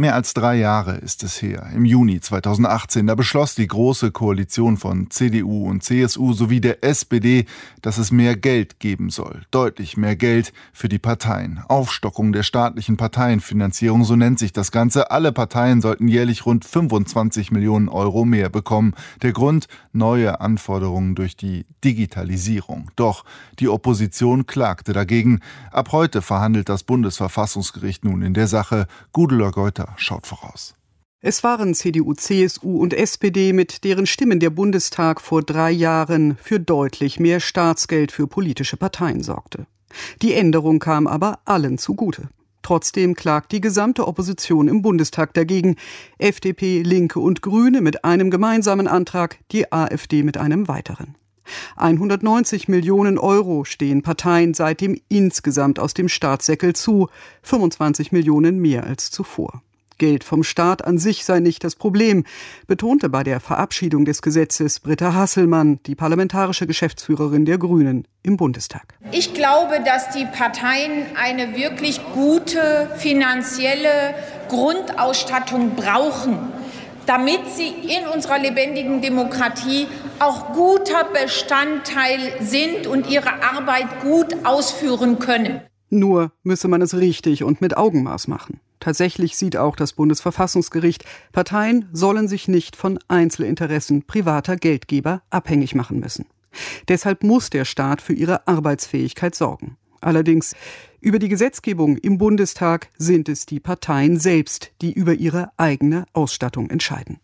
Mehr als drei Jahre ist es her. Im Juni 2018, da beschloss die Große Koalition von CDU und CSU sowie der SPD, dass es mehr Geld geben soll. Deutlich mehr Geld für die Parteien. Aufstockung der staatlichen Parteienfinanzierung, so nennt sich das Ganze. Alle Parteien sollten jährlich rund 25 Millionen Euro mehr bekommen. Der Grund? Neue Anforderungen durch die Digitalisierung. Doch die Opposition klagte dagegen. Ab heute verhandelt das Bundesverfassungsgericht nun in der Sache. Gudeler Geuter schaut voraus. Es waren CDU, CSU und SPD, mit deren Stimmen der Bundestag vor drei Jahren für deutlich mehr Staatsgeld für politische Parteien sorgte. Die Änderung kam aber allen zugute. Trotzdem klagt die gesamte Opposition im Bundestag dagegen. FDP, Linke und Grüne mit einem gemeinsamen Antrag, die AfD mit einem weiteren. 190 Millionen Euro stehen Parteien seitdem insgesamt aus dem Staatssäckel zu, 25 Millionen mehr als zuvor. Geld vom Staat an sich sei nicht das Problem, betonte bei der Verabschiedung des Gesetzes Britta Hasselmann, die parlamentarische Geschäftsführerin der Grünen im Bundestag. Ich glaube, dass die Parteien eine wirklich gute finanzielle Grundausstattung brauchen, damit sie in unserer lebendigen Demokratie auch guter Bestandteil sind und ihre Arbeit gut ausführen können. Nur müsse man es richtig und mit Augenmaß machen. Tatsächlich sieht auch das Bundesverfassungsgericht, Parteien sollen sich nicht von Einzelinteressen privater Geldgeber abhängig machen müssen. Deshalb muss der Staat für ihre Arbeitsfähigkeit sorgen. Allerdings über die Gesetzgebung im Bundestag sind es die Parteien selbst, die über ihre eigene Ausstattung entscheiden.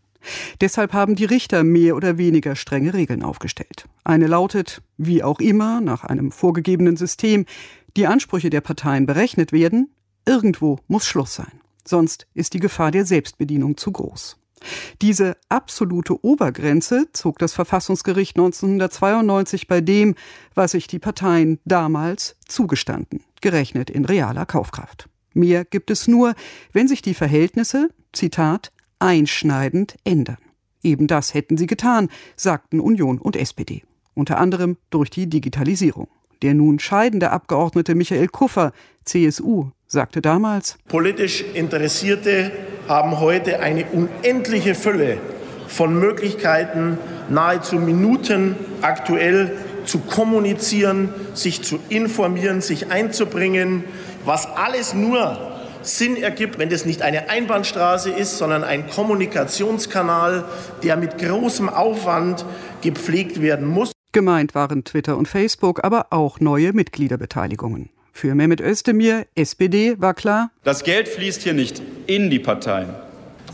Deshalb haben die Richter mehr oder weniger strenge Regeln aufgestellt. Eine lautet, wie auch immer, nach einem vorgegebenen System, die Ansprüche der Parteien berechnet werden, Irgendwo muss Schluss sein. Sonst ist die Gefahr der Selbstbedienung zu groß. Diese absolute Obergrenze zog das Verfassungsgericht 1992 bei dem, was sich die Parteien damals zugestanden, gerechnet in realer Kaufkraft. Mehr gibt es nur, wenn sich die Verhältnisse, Zitat, einschneidend ändern. Eben das hätten sie getan, sagten Union und SPD. Unter anderem durch die Digitalisierung. Der nun scheidende Abgeordnete Michael Kuffer, CSU, sagte damals, Politisch Interessierte haben heute eine unendliche Fülle von Möglichkeiten, nahezu Minuten aktuell zu kommunizieren, sich zu informieren, sich einzubringen, was alles nur Sinn ergibt, wenn es nicht eine Einbahnstraße ist, sondern ein Kommunikationskanal, der mit großem Aufwand gepflegt werden muss. Gemeint waren Twitter und Facebook, aber auch neue Mitgliederbeteiligungen. Für Mehmet Özdemir, SPD, war klar, das Geld fließt hier nicht in die Parteien,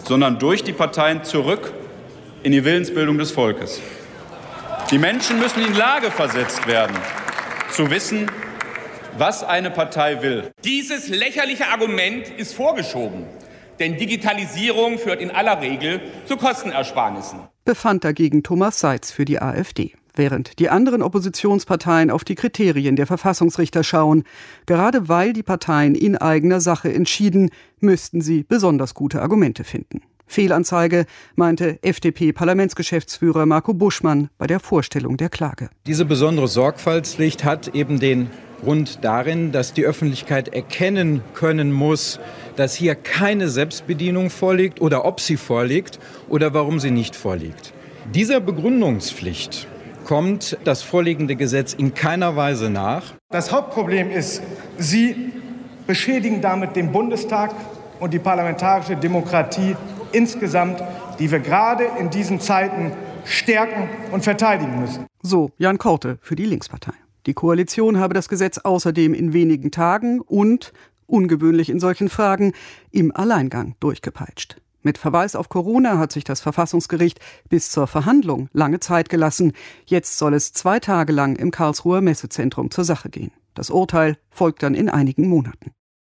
sondern durch die Parteien zurück in die Willensbildung des Volkes. Die Menschen müssen in Lage versetzt werden, zu wissen, was eine Partei will. Dieses lächerliche Argument ist vorgeschoben. Denn Digitalisierung führt in aller Regel zu Kostenersparnissen. Befand dagegen Thomas Seitz für die AfD während die anderen Oppositionsparteien auf die Kriterien der Verfassungsrichter schauen. Gerade weil die Parteien in eigener Sache entschieden, müssten sie besonders gute Argumente finden. Fehlanzeige, meinte FDP-Parlamentsgeschäftsführer Marco Buschmann bei der Vorstellung der Klage. Diese besondere Sorgfaltspflicht hat eben den Grund darin, dass die Öffentlichkeit erkennen können muss, dass hier keine Selbstbedienung vorliegt oder ob sie vorliegt oder warum sie nicht vorliegt. Dieser Begründungspflicht kommt das vorliegende Gesetz in keiner Weise nach. Das Hauptproblem ist, Sie beschädigen damit den Bundestag und die parlamentarische Demokratie insgesamt, die wir gerade in diesen Zeiten stärken und verteidigen müssen. So Jan Korte für die Linkspartei. Die Koalition habe das Gesetz außerdem in wenigen Tagen und, ungewöhnlich in solchen Fragen, im Alleingang durchgepeitscht. Mit Verweis auf Corona hat sich das Verfassungsgericht bis zur Verhandlung lange Zeit gelassen. Jetzt soll es zwei Tage lang im Karlsruher Messezentrum zur Sache gehen. Das Urteil folgt dann in einigen Monaten.